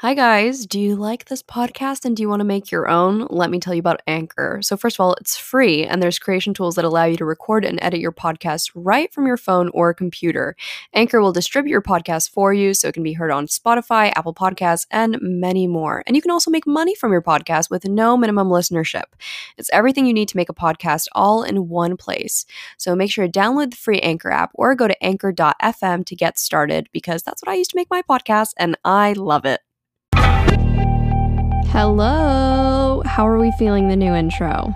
Hi, guys. Do you like this podcast and do you want to make your own? Let me tell you about Anchor. So, first of all, it's free and there's creation tools that allow you to record and edit your podcast right from your phone or computer. Anchor will distribute your podcast for you so it can be heard on Spotify, Apple Podcasts, and many more. And you can also make money from your podcast with no minimum listenership. It's everything you need to make a podcast all in one place. So, make sure to download the free Anchor app or go to anchor.fm to get started because that's what I used to make my podcast and I love it. Hello. How are we feeling the new intro?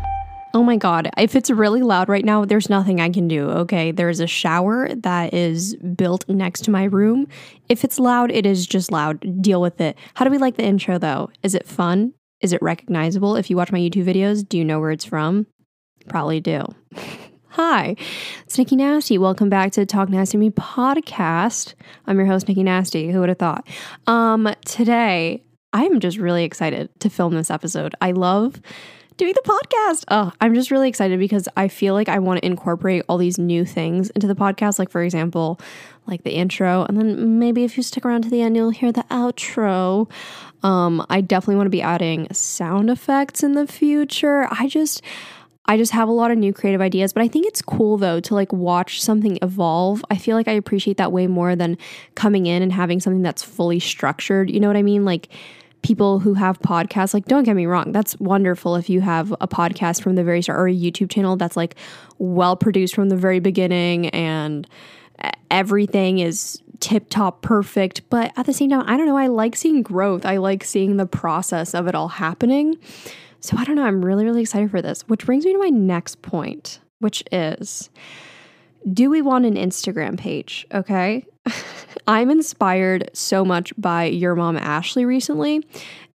Oh my God. If it's really loud right now, there's nothing I can do. Okay. There's a shower that is built next to my room. If it's loud, it is just loud. Deal with it. How do we like the intro though? Is it fun? Is it recognizable? If you watch my YouTube videos, do you know where it's from? Probably do. Hi, it's Nikki Nasty. Welcome back to Talk Nasty Me podcast. I'm your host, Nikki Nasty. Who would have thought? Um, today, I'm just really excited to film this episode. I love doing the podcast. Oh, I'm just really excited because I feel like I want to incorporate all these new things into the podcast. Like, for example, like the intro, and then maybe if you stick around to the end, you'll hear the outro. Um, I definitely want to be adding sound effects in the future. I just. I just have a lot of new creative ideas, but I think it's cool though to like watch something evolve. I feel like I appreciate that way more than coming in and having something that's fully structured. You know what I mean? Like people who have podcasts, like, don't get me wrong, that's wonderful if you have a podcast from the very start or a YouTube channel that's like well produced from the very beginning and everything is tip top perfect. But at the same time, I don't know, I like seeing growth. I like seeing the process of it all happening. So I don't know, I'm really, really excited for this, which brings me to my next point, which is do we want an Instagram page? Okay. I'm inspired so much by your mom, Ashley, recently.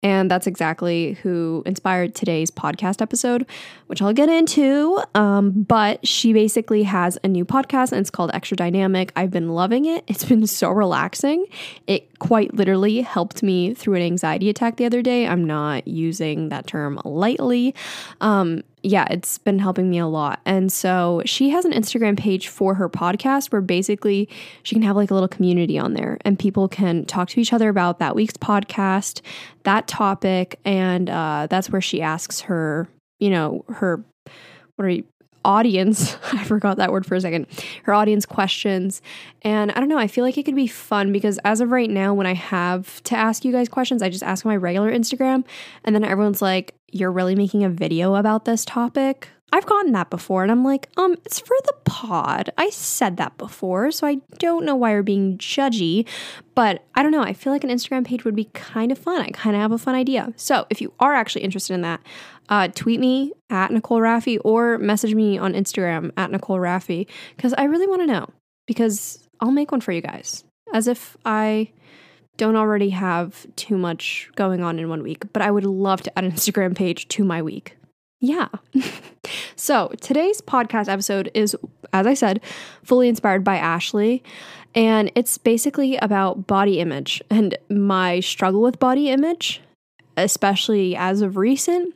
And that's exactly who inspired today's podcast episode, which I'll get into. Um, but she basically has a new podcast and it's called Extra Dynamic. I've been loving it. It's been so relaxing. It quite literally helped me through an anxiety attack the other day. I'm not using that term lightly. Um, yeah, it's been helping me a lot. And so she has an Instagram page for her podcast where basically she can have like a little community on there and people can talk to each other about that week's podcast, that topic. And uh, that's where she asks her, you know, her, what are you, audience, I forgot that word for a second, her audience questions. And I don't know, I feel like it could be fun because as of right now, when I have to ask you guys questions, I just ask my regular Instagram. And then everyone's like, You're really making a video about this topic? I've gotten that before, and I'm like, um, it's for the pod. I said that before, so I don't know why you're being judgy, but I don't know. I feel like an Instagram page would be kind of fun. I kind of have a fun idea. So if you are actually interested in that, uh, tweet me at Nicole Rafiee or message me on Instagram at Nicole Rafiee because I really want to know because I'll make one for you guys as if I don't already have too much going on in one week, but I would love to add an Instagram page to my week. Yeah. so today's podcast episode is, as I said, fully inspired by Ashley. And it's basically about body image and my struggle with body image, especially as of recent,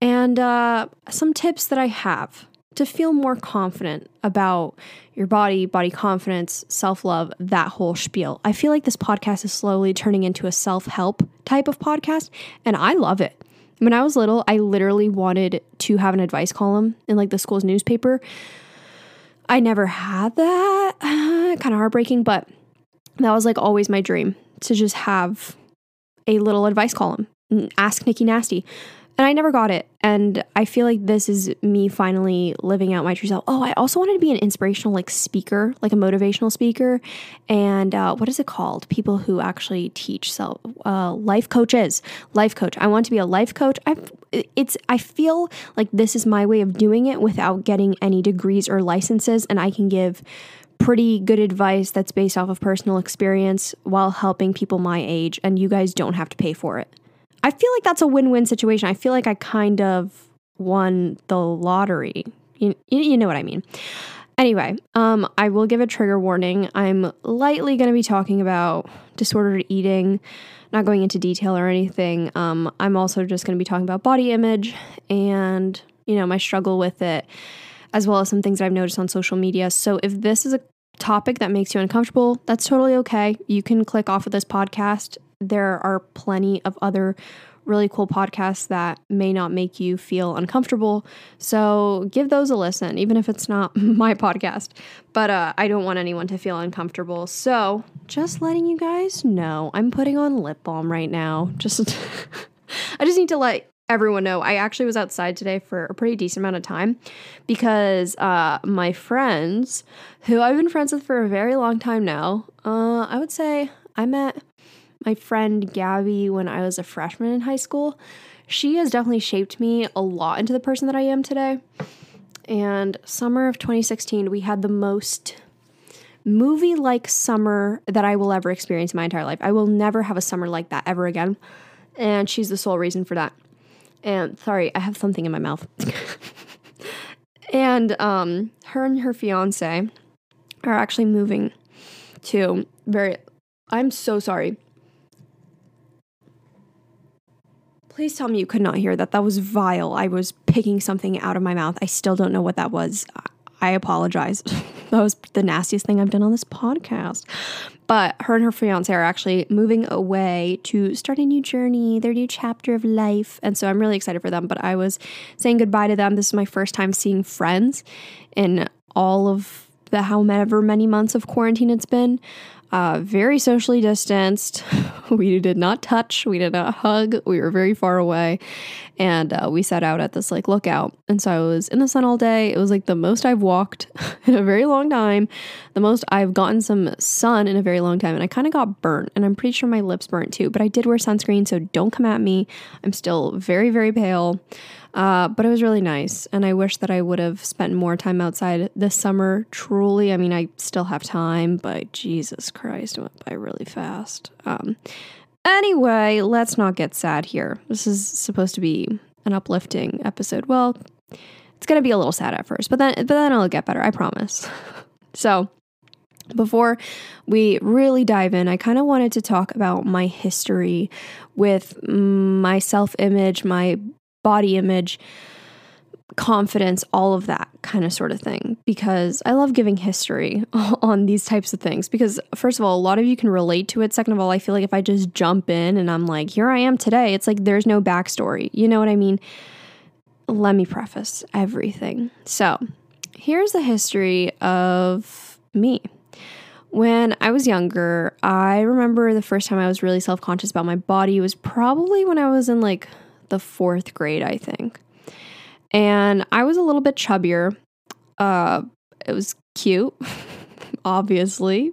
and uh, some tips that I have to feel more confident about your body, body confidence, self love, that whole spiel. I feel like this podcast is slowly turning into a self help type of podcast, and I love it. When I was little, I literally wanted to have an advice column in like the school's newspaper. I never had that. Kind of heartbreaking, but that was like always my dream to just have a little advice column. Ask Nikki Nasty and I never got it. And I feel like this is me finally living out my true self. Oh, I also wanted to be an inspirational like speaker, like a motivational speaker, and uh, what is it called? People who actually teach self uh, life coaches, life coach. I want to be a life coach. I it's I feel like this is my way of doing it without getting any degrees or licenses, and I can give pretty good advice that's based off of personal experience while helping people my age, and you guys don't have to pay for it. I feel like that's a win win situation. I feel like I kind of won the lottery. You, you know what I mean. Anyway, um, I will give a trigger warning. I'm lightly going to be talking about disordered eating, not going into detail or anything. Um, I'm also just going to be talking about body image and, you know, my struggle with it, as well as some things that I've noticed on social media. So if this is a topic that makes you uncomfortable, that's totally okay. You can click off of this podcast there are plenty of other really cool podcasts that may not make you feel uncomfortable. So give those a listen, even if it's not my podcast. But uh, I don't want anyone to feel uncomfortable. So just letting you guys know, I'm putting on lip balm right now. Just, I just need to let everyone know. I actually was outside today for a pretty decent amount of time because uh, my friends, who I've been friends with for a very long time now, uh, I would say I met my friend Gabby when I was a freshman in high school. She has definitely shaped me a lot into the person that I am today. And summer of 2016, we had the most movie like summer that I will ever experience in my entire life. I will never have a summer like that ever again. And she's the sole reason for that. And sorry, I have something in my mouth. and um, her and her fiance are actually moving to very. I'm so sorry. Please tell me you could not hear that. That was vile. I was picking something out of my mouth. I still don't know what that was. I apologize. that was the nastiest thing I've done on this podcast. But her and her fiance are actually moving away to start a new journey, their new chapter of life. And so I'm really excited for them. But I was saying goodbye to them. This is my first time seeing friends in all of the however many months of quarantine it's been uh, very socially distanced. we did not touch, we did not hug, we were very far away. And uh, we sat out at this like lookout. And so I was in the sun all day. It was like the most I've walked in a very long time, the most I've gotten some sun in a very long time. And I kind of got burnt, and I'm pretty sure my lips burnt too. But I did wear sunscreen, so don't come at me. I'm still very, very pale. Uh, but it was really nice. And I wish that I would have spent more time outside this summer. Truly, I mean, I still have time, but Jesus Christ, it went by really fast. Um, anyway, let's not get sad here. This is supposed to be an uplifting episode. Well, it's gonna be a little sad at first, but then but then it'll get better. I promise. so before we really dive in, I kind of wanted to talk about my history with my self image, my body image, confidence, all of that kind of sort of thing. Because I love giving history on these types of things. Because, first of all, a lot of you can relate to it. Second of all, I feel like if I just jump in and I'm like, here I am today, it's like there's no backstory. You know what I mean? Let me preface everything. So, here's the history of me. When I was younger, I remember the first time I was really self conscious about my body was probably when I was in like the fourth grade, I think. And I was a little bit chubbier. Uh, it was cute, obviously.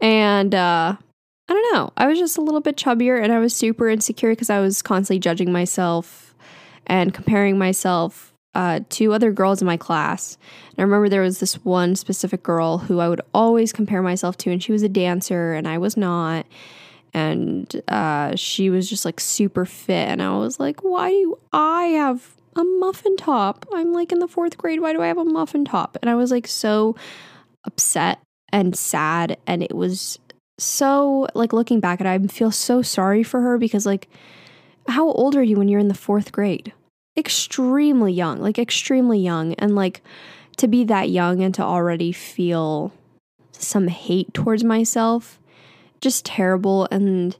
And uh, I don't know. I was just a little bit chubbier and I was super insecure because I was constantly judging myself and comparing myself uh, to other girls in my class. And I remember there was this one specific girl who I would always compare myself to, and she was a dancer and I was not and uh, she was just like super fit. And I was like, why do I have a muffin top? I'm like in the fourth grade. Why do I have a muffin top? And I was like so upset and sad. And it was so like looking back at it, I feel so sorry for her because like, how old are you when you're in the fourth grade? Extremely young, like extremely young. And like to be that young and to already feel some hate towards myself just terrible. And,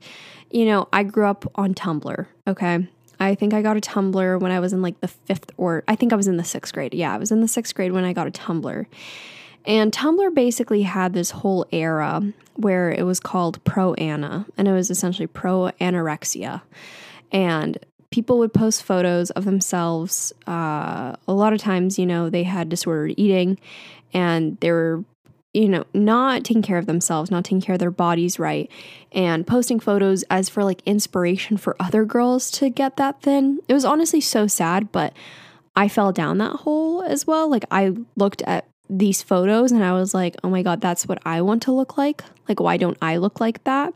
you know, I grew up on Tumblr, okay? I think I got a Tumblr when I was in like the fifth or I think I was in the sixth grade. Yeah, I was in the sixth grade when I got a Tumblr. And Tumblr basically had this whole era where it was called Pro Ana, and it was essentially pro anorexia. And people would post photos of themselves. Uh, a lot of times, you know, they had disordered eating and they were you know, not taking care of themselves, not taking care of their bodies right, and posting photos as for like inspiration for other girls to get that thin. It was honestly so sad, but I fell down that hole as well. Like, I looked at these photos and I was like, oh my God, that's what I want to look like. Like, why don't I look like that?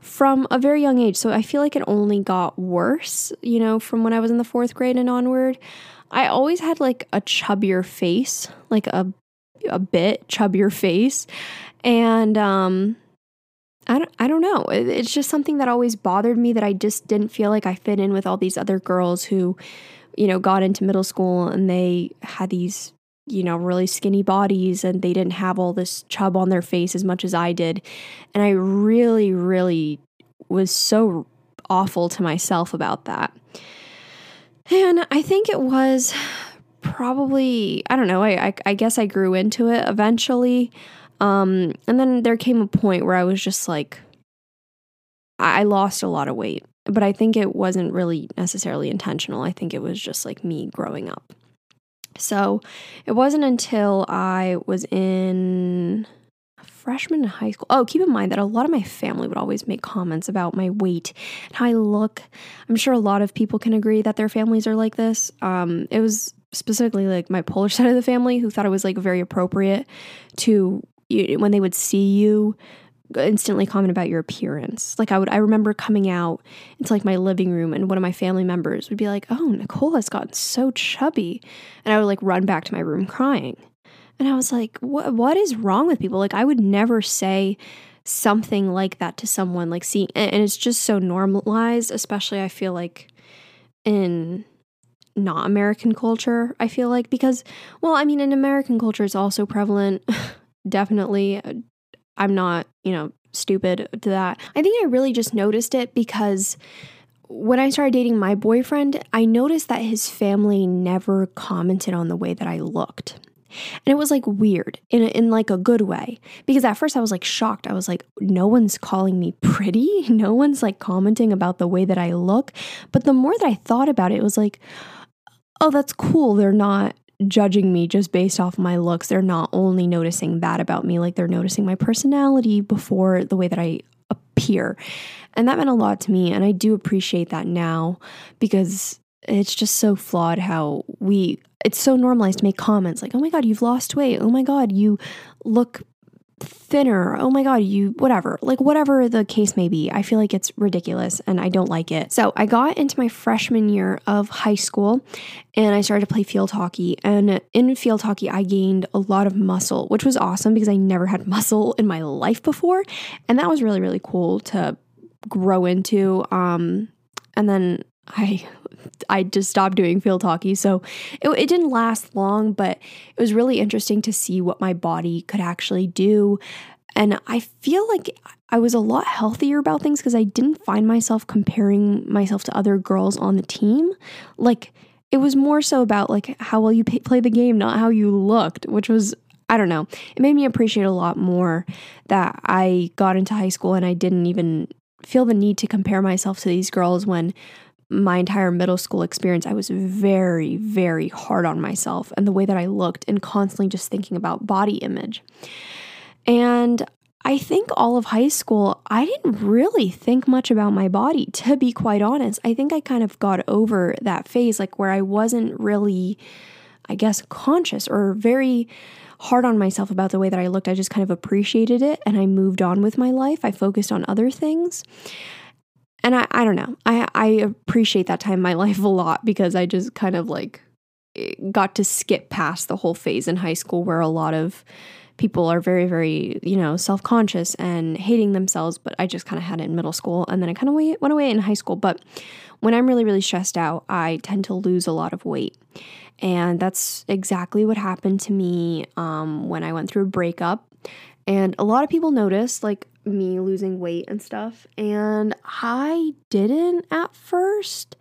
From a very young age. So I feel like it only got worse, you know, from when I was in the fourth grade and onward. I always had like a chubbier face, like a a bit chubbier face. And um, I don't, I don't know. It's just something that always bothered me that I just didn't feel like I fit in with all these other girls who, you know, got into middle school and they had these, you know, really skinny bodies and they didn't have all this chub on their face as much as I did. And I really, really was so awful to myself about that. And I think it was probably, I don't know, I, I, I guess I grew into it eventually. Um, and then there came a point where I was just like, I, I lost a lot of weight, but I think it wasn't really necessarily intentional. I think it was just like me growing up. So it wasn't until I was in freshman in high school. Oh, keep in mind that a lot of my family would always make comments about my weight and how I look. I'm sure a lot of people can agree that their families are like this. Um, it was specifically like my Polish side of the family who thought it was like very appropriate to when they would see you uh, instantly comment about your appearance. Like I would I remember coming out into like my living room and one of my family members would be like, "Oh, Nicole has gotten so chubby." And I would like run back to my room crying. And I was like, "What what is wrong with people?" Like I would never say something like that to someone like seeing and it's just so normalized, especially I feel like in not American culture, I feel like because well, I mean in American culture it's also prevalent definitely uh, I'm not, you know, stupid to that. I think I really just noticed it because when I started dating my boyfriend, I noticed that his family never commented on the way that I looked. And it was like weird in a, in like a good way because at first I was like shocked. I was like no one's calling me pretty. No one's like commenting about the way that I look. But the more that I thought about it, it was like oh that's cool. They're not judging me just based off my looks. They're not only noticing that about me, like they're noticing my personality before the way that I appear. And that meant a lot to me. And I do appreciate that now because it's just so flawed how we, it's so normalized to make comments like, oh my God, you've lost weight. Oh my God, you look thinner. Oh my God, you, whatever, like whatever the case may be. I feel like it's ridiculous and I don't like it. So I got into my freshman year of high school and I started to play field hockey. And in field hockey, I gained a lot of muscle, which was awesome because I never had muscle in my life before. And that was really, really cool to grow into. Um, and then I I just stopped doing field hockey. So it, it didn't last long, but it was really interesting to see what my body could actually do. And I feel like I was a lot healthier about things because I didn't find myself comparing myself to other girls on the team. Like it was more so about like how well you play the game, not how you looked, which was I don't know. It made me appreciate a lot more that I got into high school and I didn't even feel the need to compare myself to these girls when my entire middle school experience, I was very, very hard on myself and the way that I looked and constantly just thinking about body image. And I think all of high school, I didn't really think much about my body, to be quite honest. I think I kind of got over that phase, like where I wasn't really, I guess, conscious or very hard on myself about the way that I looked. I just kind of appreciated it and I moved on with my life. I focused on other things and I, I don't know. I, I appreciate that time in my life a lot because I just kind of like got to skip past the whole phase in high school where a lot of people are very, very, you know, self conscious and hating themselves. But I just kind of had it in middle school and then I kind of went away in high school. But when I'm really, really stressed out, I tend to lose a lot of weight. And that's exactly what happened to me um, when I went through a breakup. And a lot of people noticed, like, me losing weight and stuff. And I didn't at first.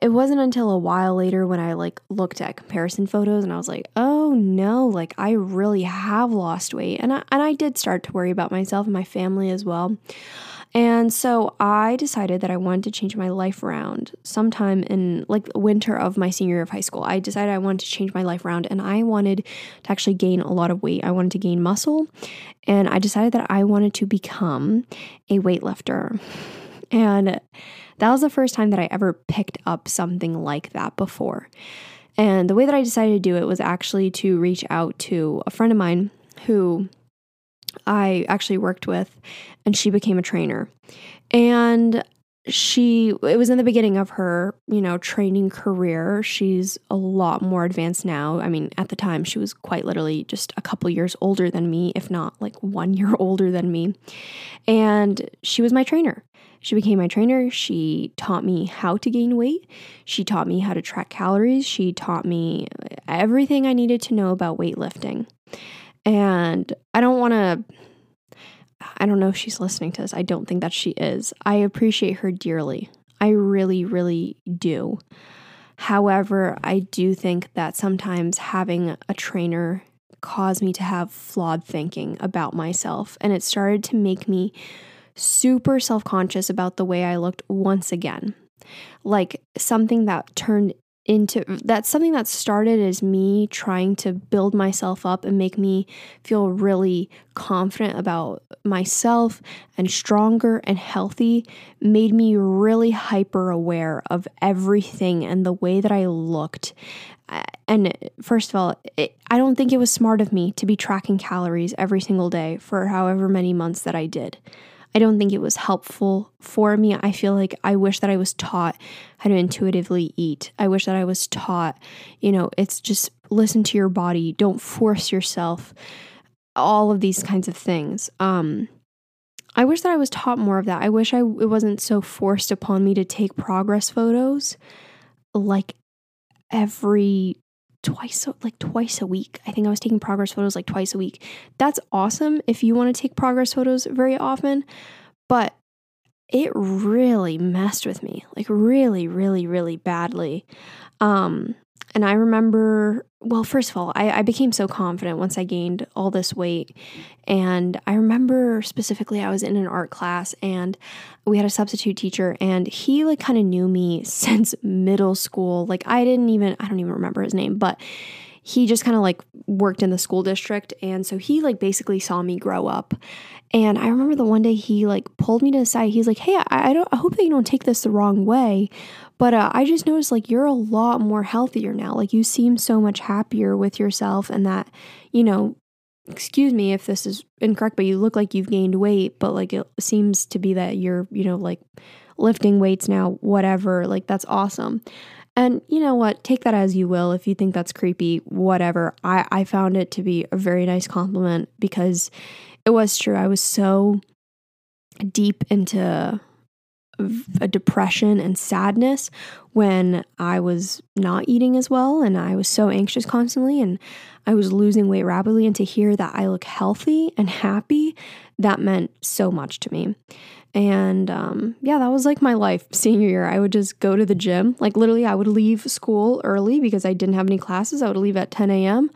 It wasn't until a while later when I like looked at comparison photos and I was like, "Oh no, like I really have lost weight." And I and I did start to worry about myself and my family as well. And so I decided that I wanted to change my life around sometime in like winter of my senior year of high school. I decided I wanted to change my life around and I wanted to actually gain a lot of weight. I wanted to gain muscle and I decided that I wanted to become a weightlifter. And that was the first time that I ever picked up something like that before. And the way that I decided to do it was actually to reach out to a friend of mine who I actually worked with, and she became a trainer. And she it was in the beginning of her you know training career. She's a lot more advanced now. I mean at the time she was quite literally just a couple years older than me if not like one year older than me. And she was my trainer. She became my trainer. She taught me how to gain weight. She taught me how to track calories. She taught me everything i needed to know about weightlifting and I don't want to I don't know if she's listening to this. I don't think that she is. I appreciate her dearly. I really, really do. However, I do think that sometimes having a trainer caused me to have flawed thinking about myself. And it started to make me super self conscious about the way I looked once again. Like something that turned into that's something that started as me trying to build myself up and make me feel really confident about myself and stronger and healthy made me really hyper aware of everything and the way that I looked and first of all, it, I don't think it was smart of me to be tracking calories every single day for however many months that I did. I don't think it was helpful for me. I feel like I wish that I was taught how to intuitively eat. I wish that I was taught, you know, it's just listen to your body, don't force yourself, all of these kinds of things. Um, I wish that I was taught more of that. I wish I it wasn't so forced upon me to take progress photos like every twice like twice a week. I think I was taking progress photos like twice a week. That's awesome if you want to take progress photos very often, but it really messed with me. Like really really really badly. Um and I remember, well, first of all, I, I, became so confident once I gained all this weight. And I remember specifically, I was in an art class and we had a substitute teacher, and he like kind of knew me since middle school. Like, I didn't even, I don't even remember his name, but he just kind of like worked in the school district. And so he like basically saw me grow up. And I remember the one day he like pulled me to the side. He's like, Hey, I, I don't, I hope that you don't take this the wrong way. But uh, I just noticed like you're a lot more healthier now. Like you seem so much happier with yourself, and that, you know, excuse me if this is incorrect, but you look like you've gained weight, but like it seems to be that you're, you know, like lifting weights now, whatever. Like that's awesome. And you know what? Take that as you will. If you think that's creepy, whatever. I, I found it to be a very nice compliment because it was true. I was so deep into a depression and sadness when I was not eating as well and I was so anxious constantly and I was losing weight rapidly. And to hear that I look healthy and happy, that meant so much to me. And um, yeah, that was like my life senior year. I would just go to the gym. Like literally, I would leave school early because I didn't have any classes. I would leave at 10 a.m.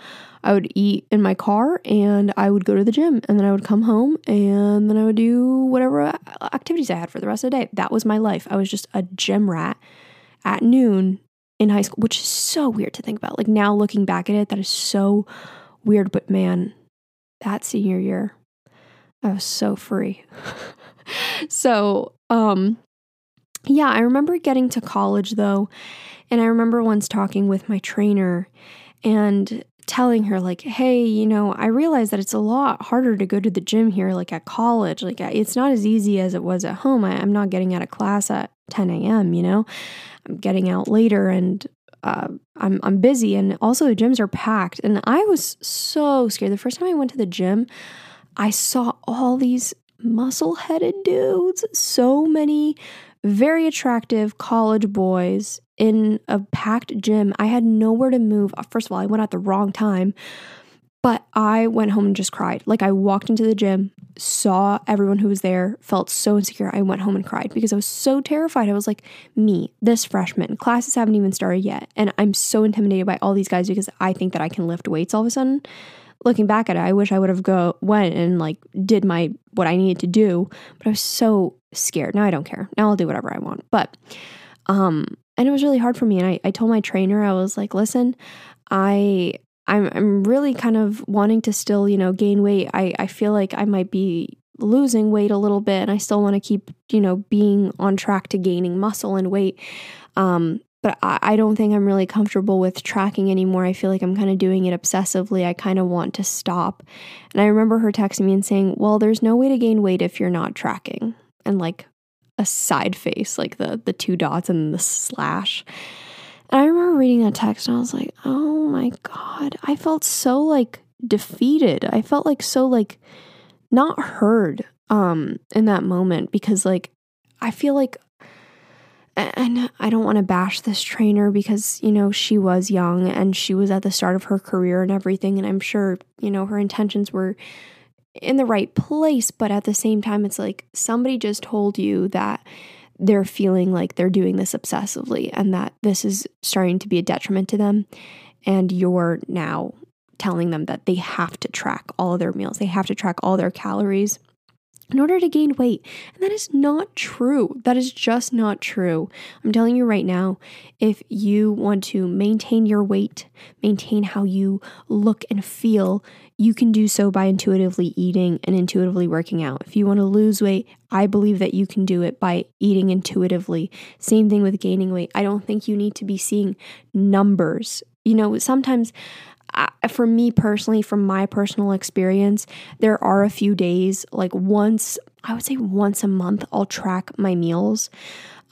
I would eat in my car and I would go to the gym and then I would come home and then I would do whatever activities I had for the rest of the day. That was my life. I was just a gym rat at noon in high school, which is so weird to think about. Like now looking back at it, that is so weird. But man, that senior year, I was so free. so, um, yeah, I remember getting to college though, and I remember once talking with my trainer and telling her like hey you know i realize that it's a lot harder to go to the gym here like at college. Like it's not as easy as it was at home. I, am not getting out of class at 10 a.m you know? I'm getting out later and uh, I'm, I'm busy. And also the gyms are packed. And i was so scared. The first time i went to the gym i saw all these muscle headed dudes. So many very attractive college boys in a packed gym. I had nowhere to move. First of all, I went at the wrong time, but I went home and just cried. Like I walked into the gym, saw everyone who was there, felt so insecure. I went home and cried because I was so terrified. I was like, me, this freshman, classes haven't even started yet. And I'm so intimidated by all these guys because I think that I can lift weights all of a sudden looking back at it, I wish I would have go went and like did my what I needed to do, but I was so scared. Now I don't care. Now I'll do whatever I want. But um and it was really hard for me and I, I told my trainer, I was like, listen, I I'm I'm really kind of wanting to still, you know, gain weight. I, I feel like I might be losing weight a little bit and I still want to keep, you know, being on track to gaining muscle and weight. Um, but I, I don't think I'm really comfortable with tracking anymore. I feel like I'm kind of doing it obsessively. I kind of want to stop. And I remember her texting me and saying, Well, there's no way to gain weight if you're not tracking. And like a side face, like the the two dots and the slash. And I remember reading that text and I was like, oh my God. I felt so like defeated. I felt like so like not heard um in that moment because like I feel like and I don't want to bash this trainer because, you know, she was young and she was at the start of her career and everything. And I'm sure, you know, her intentions were in the right place, but at the same time, it's like somebody just told you that they're feeling like they're doing this obsessively and that this is starting to be a detriment to them. And you're now telling them that they have to track all their meals, they have to track all their calories in order to gain weight. And that is not true. That is just not true. I'm telling you right now, if you want to maintain your weight, maintain how you look and feel, you can do so by intuitively eating and intuitively working out. If you want to lose weight, I believe that you can do it by eating intuitively. Same thing with gaining weight. I don't think you need to be seeing numbers. You know, sometimes uh, for me personally, from my personal experience, there are a few days, like once, I would say once a month, I'll track my meals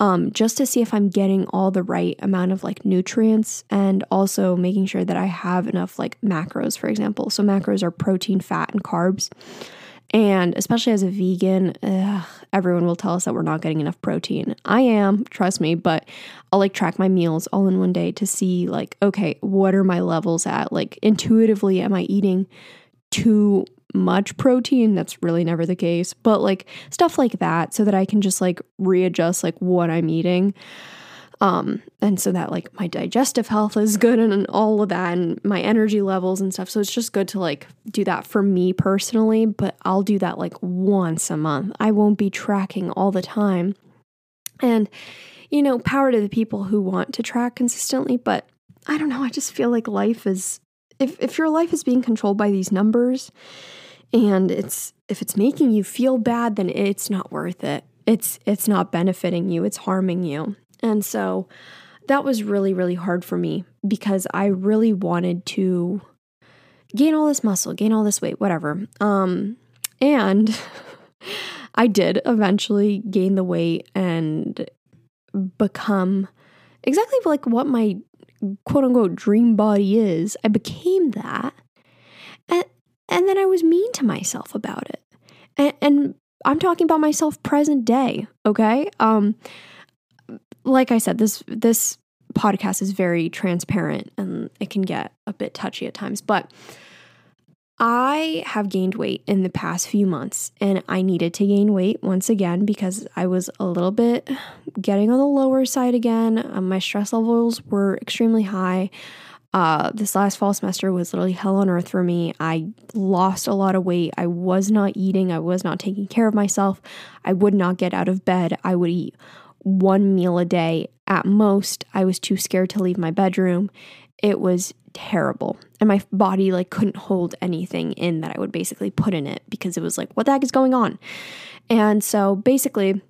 um, just to see if I'm getting all the right amount of like nutrients and also making sure that I have enough like macros, for example. So, macros are protein, fat, and carbs. And especially as a vegan, ugh, everyone will tell us that we're not getting enough protein. I am, trust me, but I'll like track my meals all in one day to see, like, okay, what are my levels at? Like, intuitively, am I eating too much protein? That's really never the case, but like stuff like that so that I can just like readjust like what I'm eating. Um, and so that like my digestive health is good and, and all of that and my energy levels and stuff. So it's just good to like do that for me personally, but I'll do that like once a month. I won't be tracking all the time. And, you know, power to the people who want to track consistently, but I don't know, I just feel like life is if if your life is being controlled by these numbers and it's if it's making you feel bad, then it's not worth it. It's it's not benefiting you, it's harming you. And so that was really, really hard for me because I really wanted to gain all this muscle, gain all this weight, whatever. Um, and I did eventually gain the weight and become exactly like what my quote unquote dream body is. I became that. And, then I was mean to myself about it. And, and I'm talking about myself present day, okay? Um, like I said, this this podcast is very transparent and it can get a bit touchy at times, but I have gained weight in the past few months and I needed to gain weight once again because I was a little bit getting on the lower side again. Um, my stress levels were extremely high. Uh, this last fall semester was literally hell on earth for me. I lost a lot of weight. I was not eating. I was not taking care of myself. I would not get out of bed. I would eat one meal a day at most. I was too scared to leave my bedroom. It was terrible. And my body like couldn't hold anything in that I would basically put in it because it was like, what the heck is going on? And so basically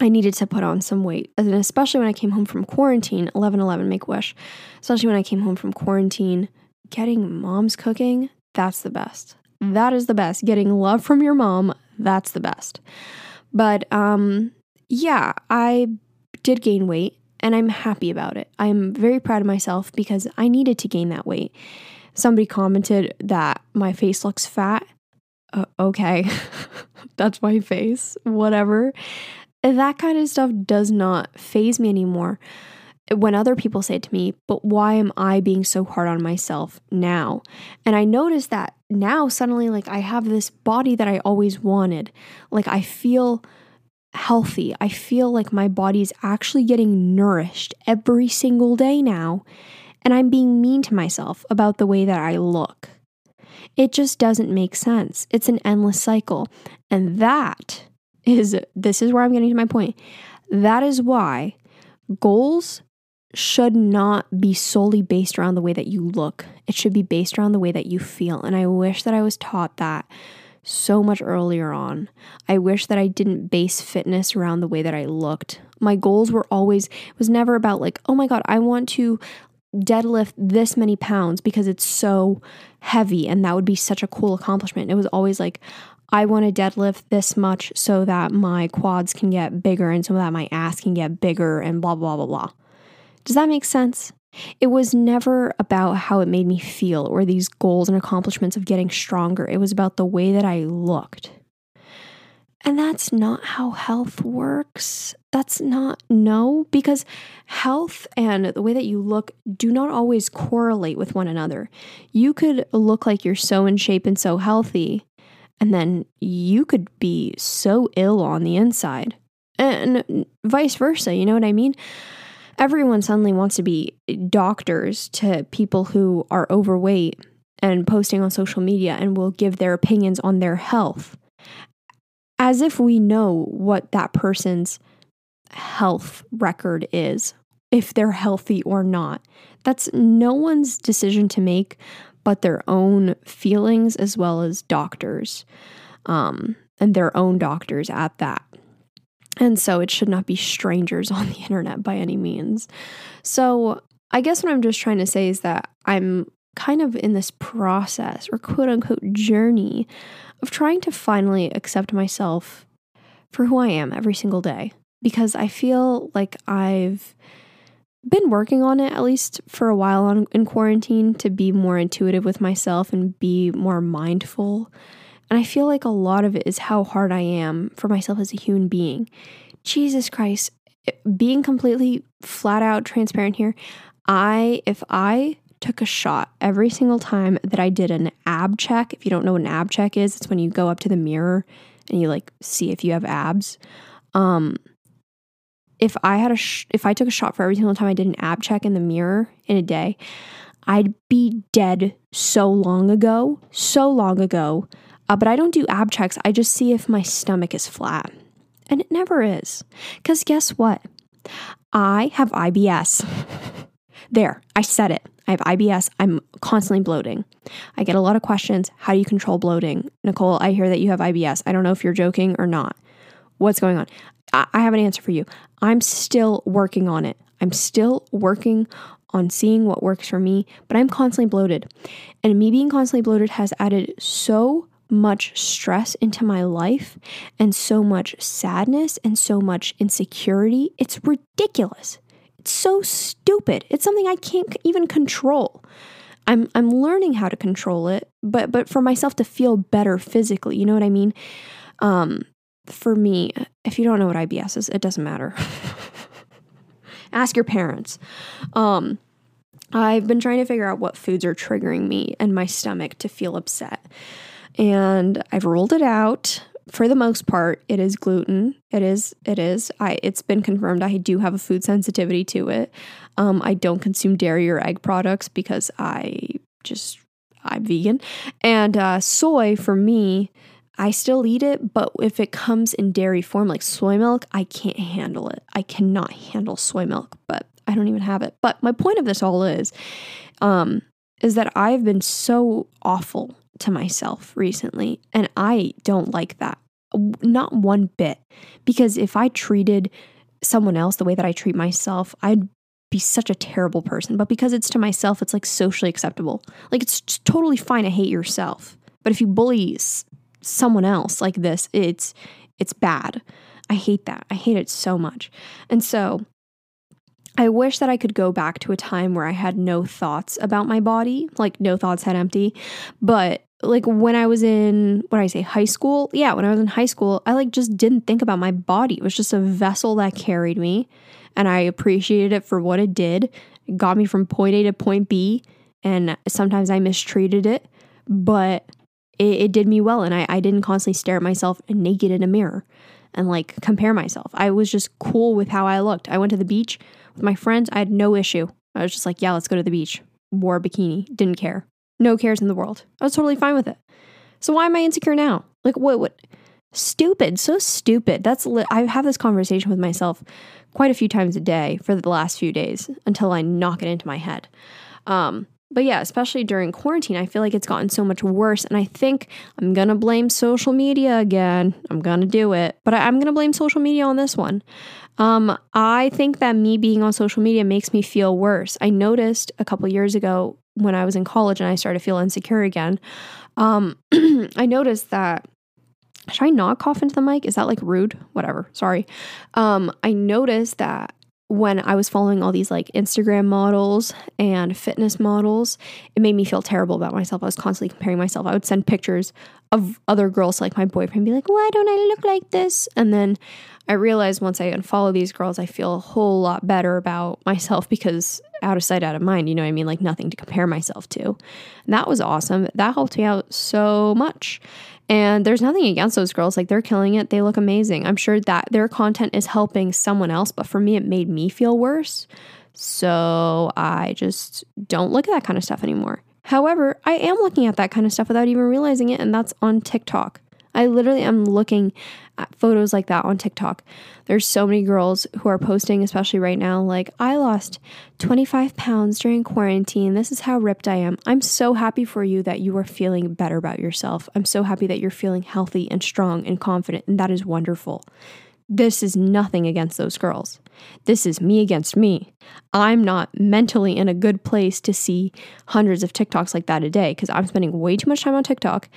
I needed to put on some weight. And especially when I came home from quarantine, 11 11 make wish. Especially when I came home from quarantine, getting mom's cooking, that's the best. That is the best. Getting love from your mom, that's the best. But um yeah, I did gain weight and I'm happy about it. I'm very proud of myself because I needed to gain that weight. Somebody commented that my face looks fat. Uh, okay, that's my face, whatever. That kind of stuff does not phase me anymore. When other people say it to me, but why am I being so hard on myself now? And I notice that now suddenly, like, I have this body that I always wanted. Like, I feel healthy. I feel like my body is actually getting nourished every single day now, and I'm being mean to myself about the way that I look. It just doesn't make sense. It's an endless cycle. And that is, this is where I'm getting to my point. That is why goals should not be solely based around the way that you look. It should be based around the way that you feel. And I wish that I was taught that so much earlier on. I wish that I didn't base fitness around the way that I looked. My goals were always, it was never about like, oh my God, I want to deadlift this many pounds because it's so heavy and that would be such a cool accomplishment. It was always like, I want to deadlift this much so that my quads can get bigger and so that my ass can get bigger and blah, blah, blah, blah. Does that make sense? It was never about how it made me feel or these goals and accomplishments of getting stronger. It was about the way that I looked. And that's not how health works. That's not, no, because health and the way that you look do not always correlate with one another. You could look like you're so in shape and so healthy, and then you could be so ill on the inside. And vice versa, you know what I mean? Everyone suddenly wants to be doctors to people who are overweight and posting on social media and will give their opinions on their health as if we know what that person's health record is, if they're healthy or not. That's no one's decision to make but their own feelings as well as doctors um, and their own doctors at that. And so it should not be strangers on the internet by any means. So I guess what I'm just trying to say is that I'm kind of in this process or quote unquote journey of trying to finally accept myself for who I am every single day because I feel like I've been working on it at least for a while on, in quarantine to be more intuitive with myself and be more mindful. And I feel like a lot of it is how hard I am for myself as a human being. Jesus Christ, being completely flat out transparent here, I if I took a shot every single time that I did an ab check. If you don't know what an ab check is, it's when you go up to the mirror and you like see if you have abs. Um, if I had a sh- if I took a shot for every single time I did an ab check in the mirror in a day, I'd be dead so long ago, so long ago. Uh, but I don't do ab checks. I just see if my stomach is flat, and it never is. Cause guess what? I have IBS. there, I said it. I have IBS. I'm constantly bloating. I get a lot of questions. How do you control bloating? Nicole, I hear that you have IBS. I don't know if you're joking or not. What's going on? I, have an answer for you. I'm still working on it. I'm still working on seeing what works for me, but I'm constantly bloated. And me being constantly bloated has added so much stress into my life and so much sadness and so much insecurity. It's ridiculous It's so stupid. It's something I can't even control. I'm I'm learning how to control it, but but for myself to feel better physically, you know what I mean? Um for me, if you don't know what IBS is, it doesn't matter. Ask your parents. Um I've been trying to figure out what foods are triggering me and my stomach to feel upset. And I've ruled it out for the most part, it is gluten. It is. It is. I. It's been confirmed. I do have a food sensitivity to it. Um, I don't consume dairy or egg products because I just I'm vegan. And uh, soy for me, I still eat it, but if it comes in dairy form, like soy milk, I can't handle it. I cannot handle soy milk, but I don't even have it. But my point of this all is, um, is that I've been so awful to myself recently, and I don't like that. Not one bit. Because if I treated someone else the way that I treat myself, I'd be such a terrible person. But because it's to myself, it's like socially acceptable. Like it's totally fine to hate yourself. But if you bully someone else like this, it's it's bad. I hate that. I hate it so much. And so I wish that I could go back to a time where I had no thoughts about my body, like no thoughts had empty. But like when I was in what I say high school, yeah, when I was in high school, I like just didn't think about my body. It was just a vessel that carried me, and I appreciated it for what it did. It got me from point A to point B, and sometimes I mistreated it, but it, it did me well, and I, I didn't constantly stare at myself naked in a mirror and like compare myself. I was just cool with how I looked. I went to the beach with my friends. I had no issue. I was just like, yeah, let's go to the beach. Wore a bikini, didn't care. No cares in the world. I was totally fine with it. So why am I insecure now? Like what what stupid, so stupid. That's li- I have this conversation with myself quite a few times a day for the last few days until I knock it into my head. Um but yeah, especially during quarantine, I feel like it's gotten so much worse. And I think I'm going to blame social media again. I'm going to do it. But I, am going to blame social media on this one. Um, I think that me being on social media makes me feel worse. I noticed a couple years ago when I was in college and I started to feel insecure again, um, I noticed that. Should I not cough into the mic? Is that like rude? Whatever. Sorry. Um, I noticed that when I was following all these like Instagram models and fitness models, it made me feel terrible about myself. I was constantly comparing myself. I would send pictures of other girls like my boyfriend, be like, why don't I look like this? And then I realized once I unfollow these girls, I feel a whole lot better about myself because out of sight, out of mind. You know what I mean? Like nothing to compare myself to. And that was awesome. That helped me out so much. And there's nothing against those girls. Like they're killing it. They look amazing. I'm sure that their content is helping someone else, but for me, it made me feel worse. So I just don't look at that kind of stuff anymore. However, I am looking at that kind of stuff without even realizing it, and that's on TikTok. I literally am looking at photos like that on TikTok. There's so many girls who are posting, especially right now, like, I lost 25 pounds during quarantine. This is how ripped I am. I'm so happy for you that you are feeling better about yourself. I'm so happy that you're feeling healthy and strong and confident, and that is wonderful. This is nothing against those girls. This is me against me. I'm not mentally in a good place to see hundreds of TikToks like that a day because I'm spending way too much time on TikTok.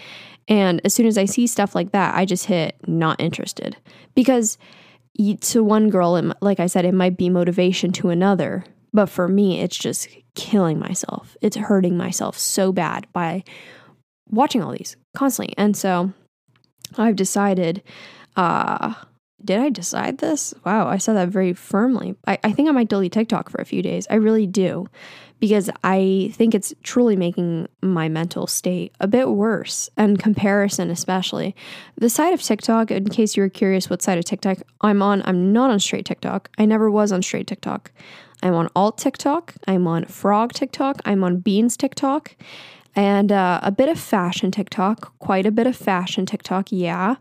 And as soon as I see stuff like that, I just hit not interested. Because to one girl, like I said, it might be motivation to another. But for me, it's just killing myself. It's hurting myself so bad by watching all these constantly. And so I've decided, uh, did I decide this? Wow, I said that very firmly. I, I think I might delete TikTok for a few days. I really do. Because I think it's truly making my mental state a bit worse, and comparison especially. The side of TikTok, in case you were curious what side of TikTok I'm on, I'm not on straight TikTok. I never was on straight TikTok. I'm on alt TikTok. I'm on frog TikTok. I'm on beans TikTok and uh, a bit of fashion TikTok, quite a bit of fashion TikTok, yeah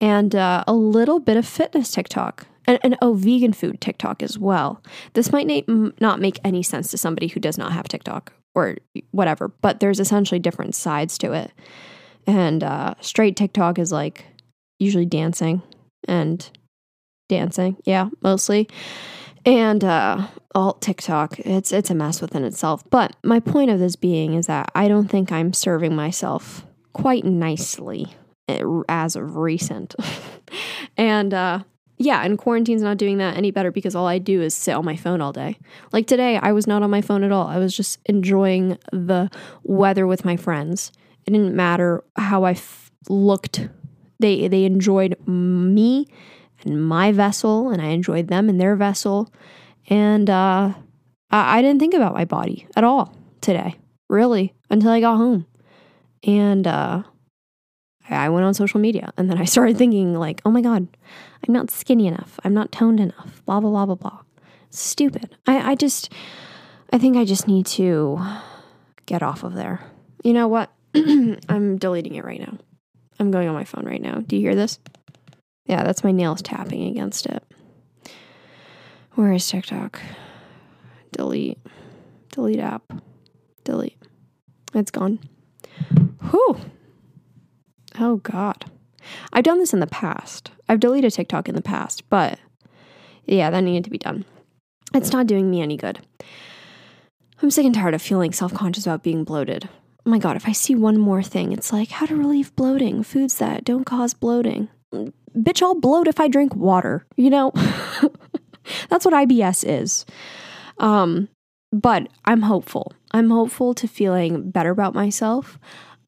and uh, a little bit of fitness TikTok. And, and oh, vegan food TikTok as well. This might na- not make any sense to somebody who does not have TikTok or whatever, but there's essentially different sides to it. And uh, straight TikTok is like usually dancing and dancing, yeah, mostly. And uh, alt TikTok, it's it's a mess within itself. But my point of this being is that I don't think I'm serving myself quite nicely as of recent. and uh, yeah, and quarantine's not doing that any better because all I do is sit on my phone all day. Like today, I was not on my phone at all. I was just enjoying the weather with my friends. It didn't matter how I f- looked. They they enjoyed me my vessel, and I enjoyed them in their vessel. And uh, I, I didn't think about my body at all today, really, until I got home. And uh, I went on social media and then I started thinking, like, oh my God, I'm not skinny enough. I'm not toned enough. Blah, blah, blah, blah, blah. Stupid. I, I just, I think I just need to get off of there. You know what? I'm deleting it right now. I'm going on my phone right now. Do you hear this? Yeah, that's my nails tapping against it. Where is TikTok? Delete. Delete app. Delete. It's gone. Whew. Oh, God. I've done this in the past. I've deleted TikTok in the past, but yeah, that needed to be done. It's not doing me any good. I'm sick and tired of feeling self conscious about being bloated. Oh my God, if I see one more thing, it's like how to relieve bloating, foods that don't cause bloating. Bitch, I'll bloat if I drink water, you know? That's what IBS is. Um, but I'm hopeful. I'm hopeful to feeling better about myself.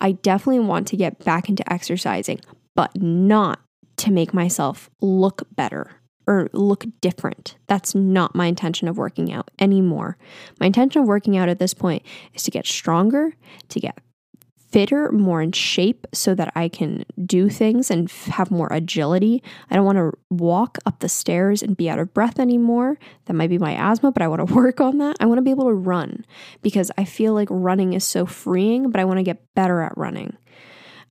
I definitely want to get back into exercising, but not to make myself look better or look different. That's not my intention of working out anymore. My intention of working out at this point is to get stronger, to get fitter, more in shape so that I can do things and have more agility. I don't want to walk up the stairs and be out of breath anymore. That might be my asthma, but I want to work on that. I want to be able to run because I feel like running is so freeing, but I want to get better at running.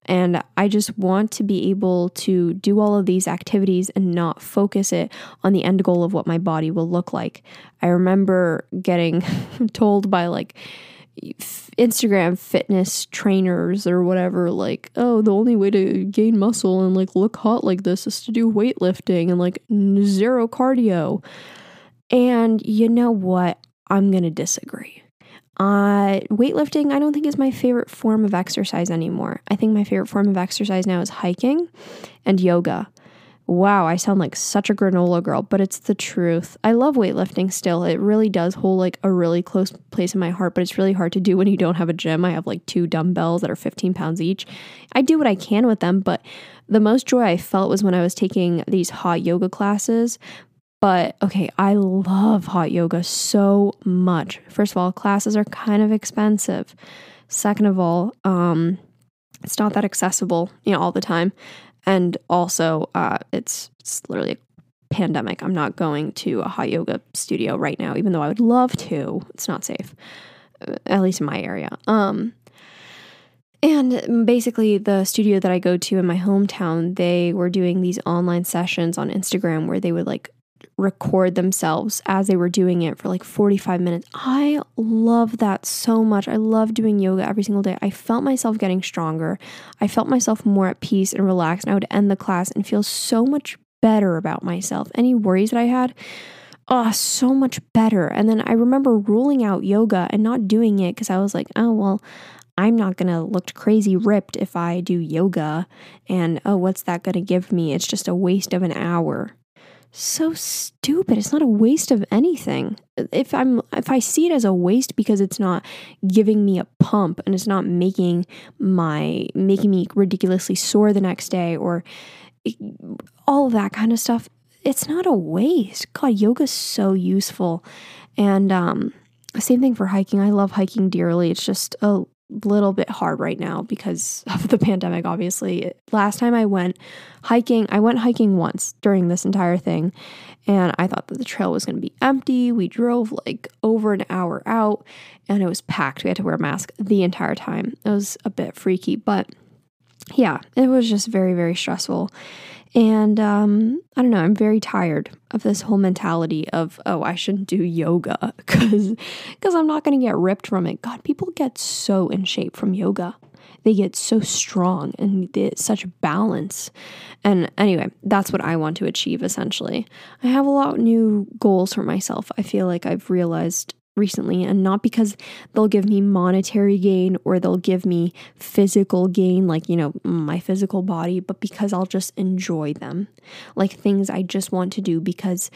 And I just want to be able to do all of these activities and not focus it on the end goal of what my body will look like. I remember getting told by like, Instagram fitness trainers or whatever, like, oh, the only way to gain muscle and like look hot like this is to do weightlifting and like zero cardio. And you know what? I'm going to disagree. Uh, weightlifting, I don't think is my favorite form of exercise anymore. I think my favorite form of exercise now is hiking and yoga. Wow, I sound like such a granola girl, but it's the truth. I love weightlifting still. It really does hold like a really close place in my heart, but it's really hard to do when you don't have a gym. I have like two dumbbells that are 15 pounds each. I do what I can with them, but the most joy I felt was when I was taking these hot yoga classes But okay, I love hot yoga so much. First of all, classes are kind of expensive. Second of all, um, it's not that accessible, you know, all the time. And also, uh, it's, it's literally a pandemic. I'm not going to a hot yoga studio right now, even though I would love to. It's not safe, uh, at least in my area. Um, and basically, the studio that I go to in my hometown, they were doing these online sessions on Instagram where they would like record themselves as they were doing it for like 45 minutes. I love that so much. I love doing yoga every single day. I felt myself getting stronger. I felt myself more at peace and relaxed. And I would end the class and feel so much better about myself. Any worries that I had, oh, so much better. And then I remember ruling out yoga and not doing it because I was like, oh, well, I'm not going to look crazy ripped if I do yoga. And oh, what's that going to give me? It's just a waste of an hour. So stupid. It's not a waste of anything. If I'm if I see it as a waste because it's not giving me a pump and it's not making my making me ridiculously sore the next day or all of that kind of stuff, it's not a waste. God, yoga's so useful. And um same thing for hiking. I love hiking dearly. It's just a little bit hard right now because of the pandemic, obviously. Last time I went hiking, I went hiking once during this entire thing, and I thought that the trail was going to be empty. We drove like over an hour out, and it was packed. We had to wear a mask the entire time. It was a bit freaky, but yeah, it was just very, very stressful. And um, I don't know, I'm very tired of this whole mentality of, oh, I shouldn't do yoga because I'm not going to get ripped from it. God, people get so in shape from yoga. They get so strong and such balance. And anyway, that's what I want to achieve essentially. I have a lot of new goals for myself. I feel like I've realized recently, and not because they'll give me monetary gain or they'll give me physical gain, like, you know, my physical body, but because I'll just enjoy them. Like things I just want to do because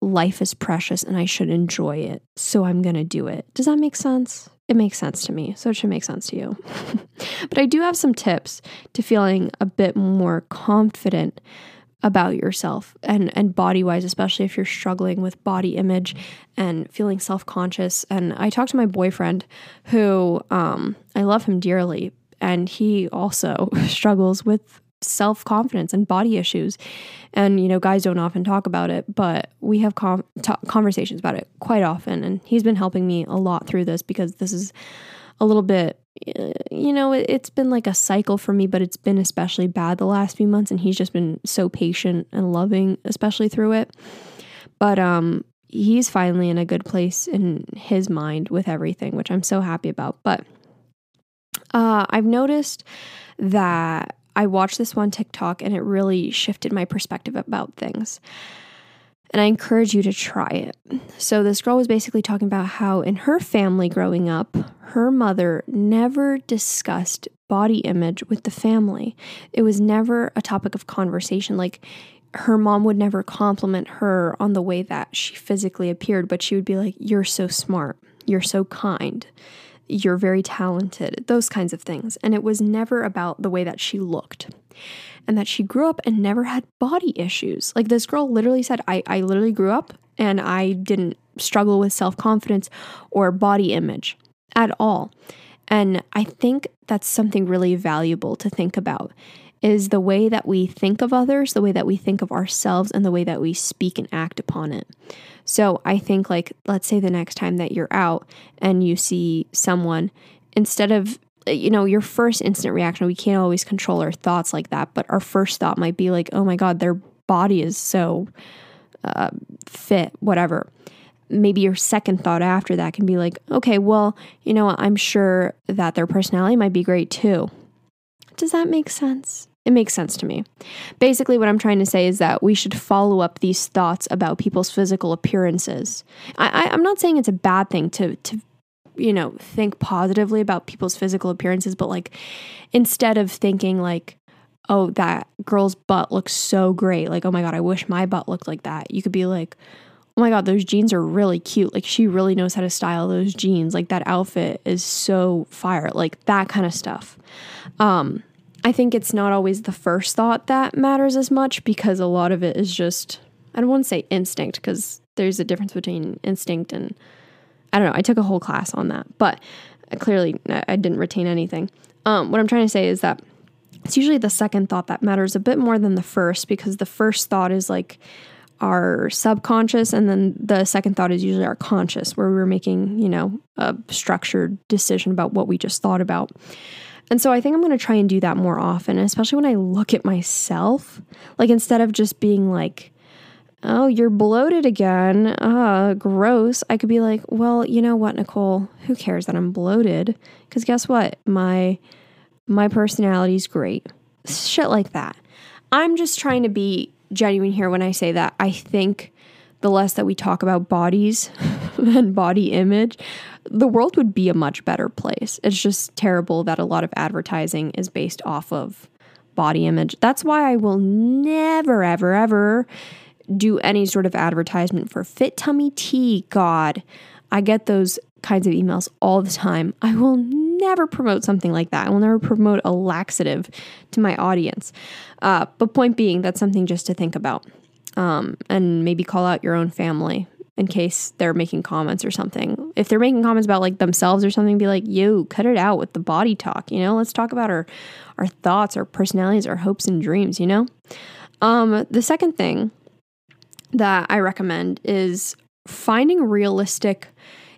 life is precious and I should enjoy it. So I'm going to do it. Does that make sense? It makes sense to me. So it should make sense to you. but I do have some tips to feeling a bit more confident about yourself and and body wise especially if you're struggling with body image and feeling self-conscious. And I talked to my boyfriend who um, I love him dearly and he also struggles with self-confidence and body issues. And you know guys don't often talk about it but we have com- t- conversations about it quite often. And he's been helping me a lot through this because this is a little bit you know, it, has been like a cycle for me, but it's been especially bad the last few months, and he's just been so patient and loving, especially through it. But um, he's finally in a good place in his mind with everything, which I'm so happy about. But uh, I've noticed that I watched this one TikTok, and it really shifted my perspective about things. And I encourage you to try it. So, this girl was basically talking about how in her family growing up, her mother never discussed body image with the family. It was never a topic of conversation. Like, her mom would never compliment her on the way that she physically appeared, but she would be like, You're so smart. You're so kind. You're very talented. Those kinds of things. And it was never about the way that she looked and that she grew up and never had body issues. Like this girl literally said, I, I literally grew up and I didn't struggle with self confidence or body image at all. And I think that's something really valuable to think about is the way that we think of others, the way that we think of ourselves, and the way that we speak and act upon it. So I think, like, let's say the next time that you're out and you see someone, instead of you know, your first instant reaction, we can't always control our thoughts like that, but our first thought might be like, oh my God, their body is so uh, fit, whatever. Maybe your second thought after that can be like, okay, well, you know, I'm sure that their personality might be great too. Does that make sense? It makes sense to me. Basically, what I'm trying to say is that we should follow up these thoughts about people's physical appearances. I, am not saying it's a bad thing to to you know, think positively about people's physical appearances, but like instead of thinking like, oh, that girl's butt looks so great, like, oh my God, I wish my butt looked like that, you could be like, oh my God, those jeans are really cute. Like, she really knows how to style those jeans. Like, that outfit is so fire. Like, that kind of stuff. Um, I think it's not always the first thought that matters as much because a lot of it is just I don't want to say instinct because there's a difference between instinct and I don't know. I took a whole class on that, but clearly I didn't retain anything. Um, what I'm trying to say is that it's usually the second thought that matters a bit more than the first because the first thought is like our subconscious and then the second thought is usually our conscious where we're making you know a structured decision about what we just thought about and so i think i'm going to try and do that more often especially when i look at myself like instead of just being like oh you're bloated again uh gross i could be like well you know what nicole who cares that i'm bloated because guess what my my personality's great shit like that i'm just trying to be genuine here when I say that. I think the less that we talk about bodies and body image, the world would be a much better place. It's just terrible that a lot of advertising is based off of body image. That's why I will never, ever, ever do any sort of advertisement for Fit Tummy Tea. God, I get those kinds of emails all the time. I will never promote something like that. I will never promote a laxative to my audience. Uh, but point being, that's something just to think about. Um, and maybe call out your own family in case they're making comments or something. If they're making comments about like themselves or something, be like, "Yo, cut it out with the body talk." You know, let's talk about our our thoughts, our personalities, our hopes and dreams. You know. Um, the second thing that I recommend is finding realistic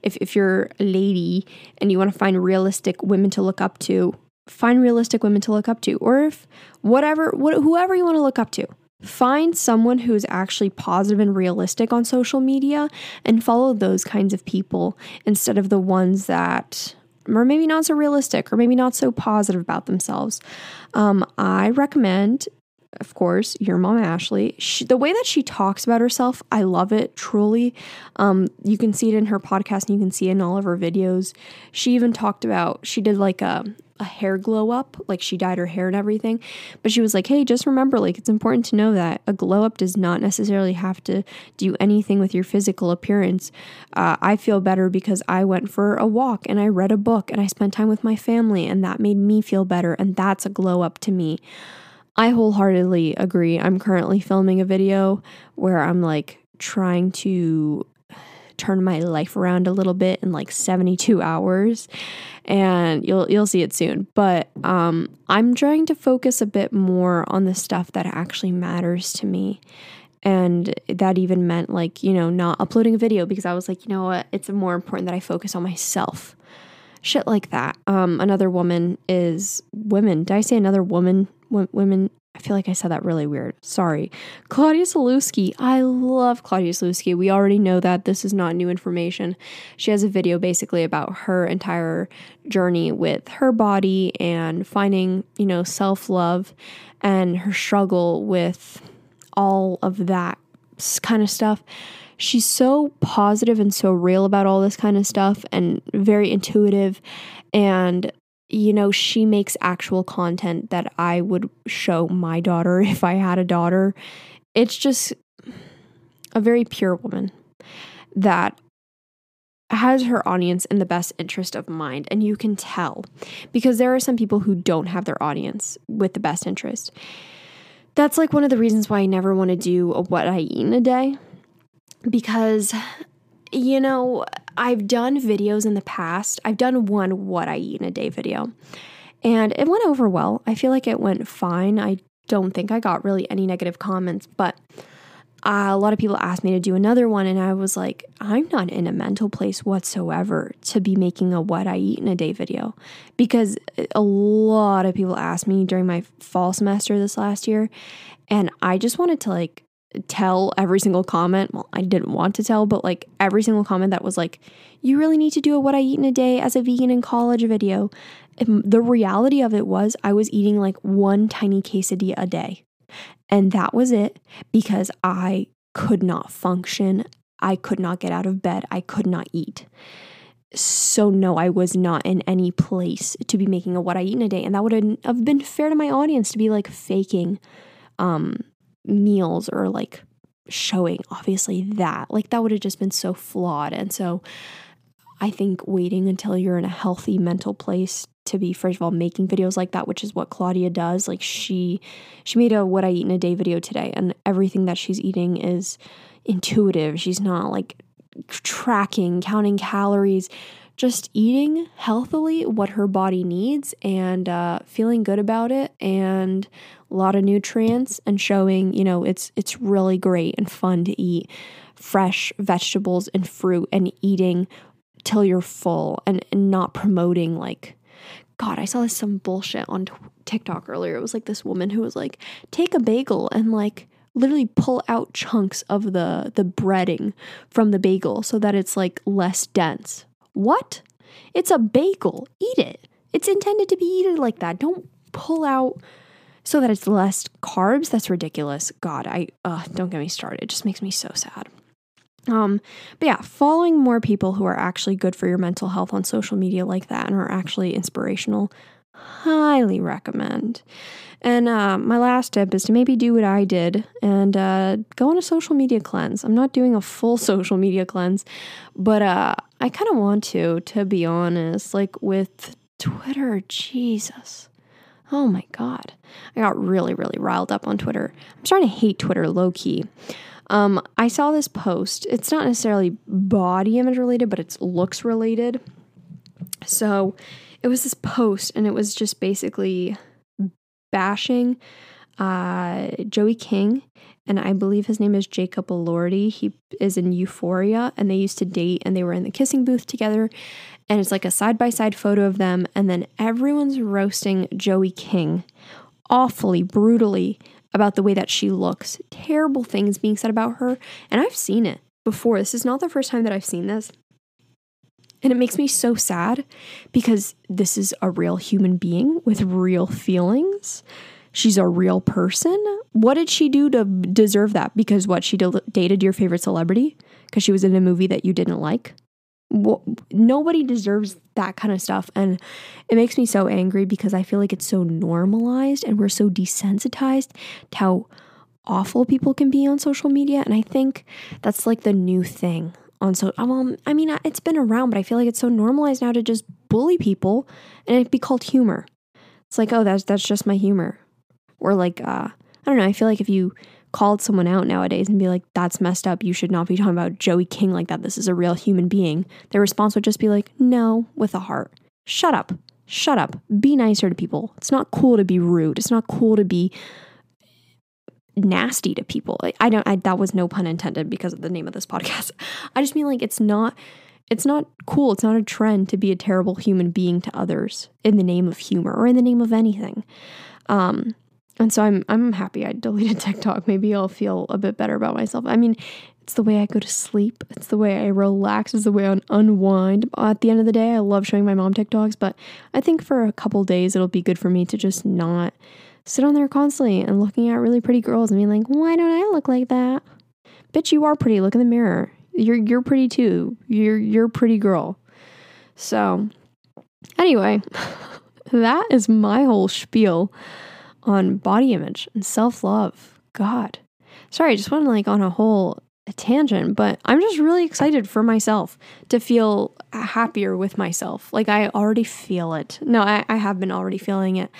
if, if you're a lady and you want to find realistic women to look up to, find realistic women to look up to. Or if whatever, what, whoever you want to look up to, find someone who's actually positive and realistic on social media and follow those kinds of people instead of the ones that are maybe not so realistic or maybe not so positive about themselves. Um, I recommend of course, your mom Ashley. She, the way that she talks about herself, I love it truly. Um, you can see it in her podcast, and you can see it in all of her videos. She even talked about she did like a a hair glow up, like she dyed her hair and everything. But she was like, "Hey, just remember, like it's important to know that a glow up does not necessarily have to do anything with your physical appearance. Uh, I feel better because I went for a walk and I read a book and I spent time with my family, and that made me feel better, and that's a glow up to me." I wholeheartedly agree. I'm currently filming a video where I'm like trying to turn my life around a little bit in like 72 hours and you'll you'll see it soon. But um I'm trying to focus a bit more on the stuff that actually matters to me and that even meant like you know not uploading a video because I was like you know what? It's more important that I focus on myself. Shit like that. Um another woman is women. Did I say another woman w- women. I feel like I said that really weird. Sorry. Claudia Sulewski. I love Claudia Sulewski. We already know that. This is not new information. She has a video basically about her entire journey with her body and finding, you know, self love and her struggle with all of that kind of stuff. She's so positive and so real about all this kind of stuff and very intuitive. And you know, she makes actual content that I would show my daughter if I had a daughter. It's just a very pure woman that has her audience in the best interest of mind. And you can tell because there are some people who don't have their audience with the best interest. That's like one of the reasons why I never want to do a what I eat in a day because you know, I've done videos in the past. I've done one what I eat in a day video, and it went over well. I feel like it went fine. I don't think I got really any negative comments, but uh, a lot of people asked me to do another one, and I was like, I'm not in a mental place whatsoever to be making a what I eat in a day video because a lot of people asked me during my fall semester this last year, and I just wanted to like tell every single comment. Well, I didn't want to tell, but like every single comment that was like, you really need to do a what I eat in a day as a vegan in college video. The reality of it was, I was eating like one tiny quesadilla a day. And that was it because I could not function. I could not get out of bed. I could not eat. So, no, I was not in any place to be making a what I eat in a day. And that would have been fair to my audience to be like faking um, meals or like showing obviously that like that would have just been so flawed. And so I think waiting until you're in a healthy mental place to be first of all making videos like that which is what Claudia does like she she made a what I eat in a day video today and everything that she's eating is intuitive. She's not like tracking counting calories just eating healthily what her body needs and uh, feeling good about it and a lot of nutrients and showing you know it's it's really great and fun to eat fresh vegetables and fruit and eating till you're full and, and not promoting like God, I saw this some bullshit on TikTok earlier. It was like this woman who was like, take a bagel and like literally pull out chunks of the the breading from the bagel so that it's like less dense. What? It's a bagel. Eat it. It's intended to be eaten like that. Don't pull out so that it's less carbs. That's ridiculous. God, I uh, don't get me started. It just makes me so sad. Um, but yeah, following more people who are actually good for your mental health on social media like that and are actually inspirational, highly recommend. And uh, my last tip is to maybe do what I did and uh, go on a social media cleanse. I'm not doing a full social media cleanse, but uh, I kind of want to, to be honest. Like with Twitter, Jesus. Oh my God. I got really, really riled up on Twitter. I'm starting to hate Twitter low key. Um, I saw this post. It's not necessarily body image related, but it's looks related. So it was this post, and it was just basically bashing uh, Joey King, and I believe his name is Jacob Elordi. He is in Euphoria, and they used to date, and they were in the kissing booth together. And it's like a side by side photo of them, and then everyone's roasting Joey King awfully, brutally about the way that she looks. Terrible things being said about her. And I've seen it before. This is not the first time that I've seen this. And it makes me so sad because this is a real human being with real feelings. She's a real person. What did she do to deserve that? Because what? She dated your favorite celebrity? Because she was in a movie that you didn't like? nobody deserves that kind of stuff. And it makes me so angry because I feel like it's so normalized and we're so desensitized to how awful people can be on social media. And I think that's like the new thing on so um, I mean it's been around, but I feel like it's so normalized now to just bully people and it be called humor. It's like, oh, that's that's just my humor. Or like uh I don't know, I feel like if you called someone out nowadays and be like, that's messed up. You should not be talking about Joey King like that. This is a real human being. Their response would just be like, no, with a heart. Shut up. Shut up. Be nicer to people. It's not cool to be rude. It's not cool to be nasty to people. I don't, I, that was no pun intended because of the name of this podcast. I just mean like, it's not, it's not cool. It's not a trend to be a terrible human being to others in the name of humor or in the name of anything. Um, and so I'm I'm happy I deleted TikTok. Maybe I'll feel a bit better about myself. I mean, it's the way I go to sleep. It's the way I relax. It's the way I unwind. At the end of the day, I love showing my mom TikToks, but I think for a couple days it'll be good for me to just not sit on there constantly and looking at really pretty girls and being like, why don't I look like that? Bitch, you are pretty. Look in the mirror. You're you're pretty too. You're you're a pretty girl. So anyway, that is my whole spiel on body image and self love. God. Sorry, I just went like on a whole tangent, but I'm just really excited for myself to feel happier with myself. Like I already feel it. No, I, I have been already feeling it.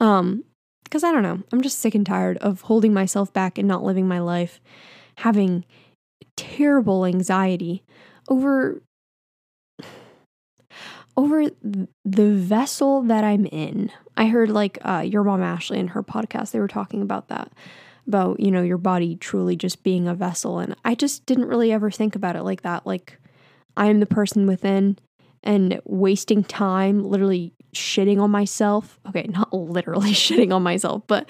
Um, because I don't know, I'm just sick and tired of holding myself back and not living my life, having terrible anxiety over over the vessel that I'm in. I heard like uh, your mom Ashley in her podcast, they were talking about that, about, you know, your body truly just being a vessel. And I just didn't really ever think about it like that. Like, I am the person within and wasting time literally shitting on myself. Okay, not literally shitting on myself, but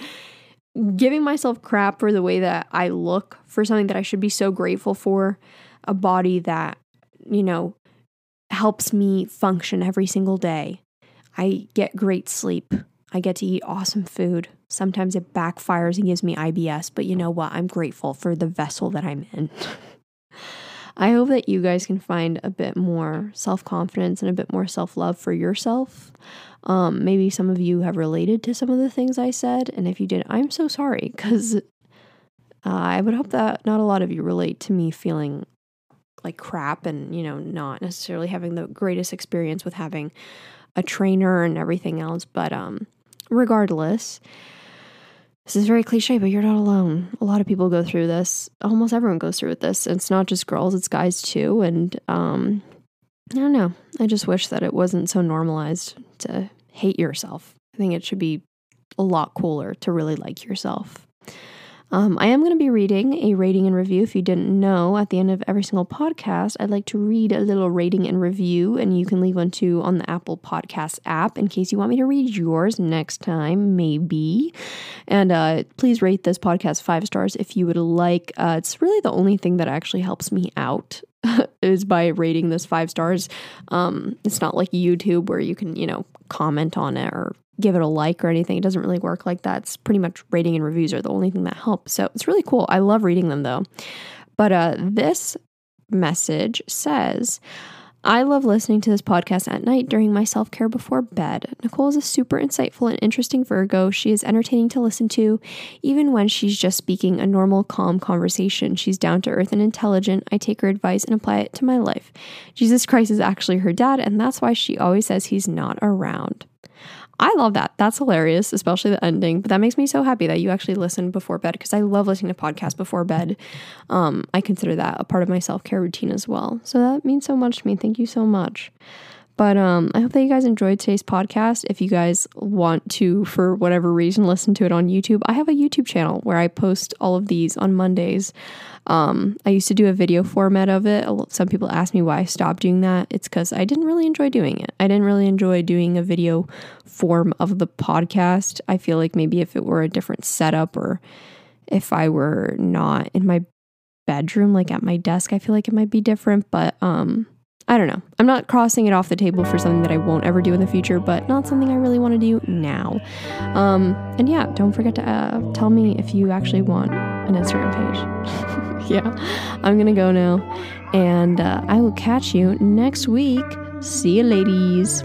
giving myself crap for the way that I look for something that I should be so grateful for, a body that, you know, helps me function every single day. I get great sleep. I get to eat awesome food. Sometimes it backfires and gives me IBS, but you know what? I'm grateful for the vessel that I'm in. I hope that you guys can find a bit more self confidence and a bit more self love for yourself. Um, maybe some of you have related to some of the things I said, and if you did, I'm so sorry because uh, I would hope that not a lot of you relate to me feeling like crap and, you know, not necessarily having the greatest experience with having a trainer and everything else. But um, regardless, this is very cliche, but you're not alone. A lot of people go through this. Almost everyone goes through with this. It's not just girls, it's guys too. And um, I don't know. I just wish that it wasn't so normalized to hate yourself. I think it should be a lot cooler to really like yourself. Um, I am going to be reading a rating and review. If you didn't know, at the end of every single podcast, I'd like to read a little rating and review, and you can leave one too on the Apple Podcast app in case you want me to read yours next time, maybe. And uh, please rate this podcast five stars if you would like. Uh, it's really the only thing that actually helps me out is by rating this five stars. Um, it's not like YouTube where you can, you know, comment on it or give it a like or anything. It doesn't really work like that. It's pretty much rating and reviews are the only thing that help. So it's really cool. I love reading them though. But uh, this message says, I love listening to this podcast at night during my self care before bed. Nicole is a super insightful and interesting Virgo. She is entertaining to listen to, even when she's just speaking a normal, calm conversation. She's down to earth and intelligent. I take her advice and apply it to my life. Jesus Christ is actually her dad, and that's why she always says he's not around. I love that. That's hilarious, especially the ending. But that makes me so happy that you actually listen before bed because I love listening to podcasts before bed. Um, I consider that a part of my self care routine as well. So that means so much to me. Thank you so much. But um, I hope that you guys enjoyed today's podcast. If you guys want to, for whatever reason, listen to it on YouTube, I have a YouTube channel where I post all of these on Mondays. Um, I used to do a video format of it. Some people ask me why I stopped doing that. It's because I didn't really enjoy doing it. I didn't really enjoy doing a video form of the podcast. I feel like maybe if it were a different setup or if I were not in my bedroom, like at my desk, I feel like it might be different. But um, I don't know. I'm not crossing it off the table for something that I won't ever do in the future, but not something I really want to do now. Um, and yeah, don't forget to uh, tell me if you actually want an Instagram page. yeah, I'm going to go now. And uh, I will catch you next week. See you, ladies.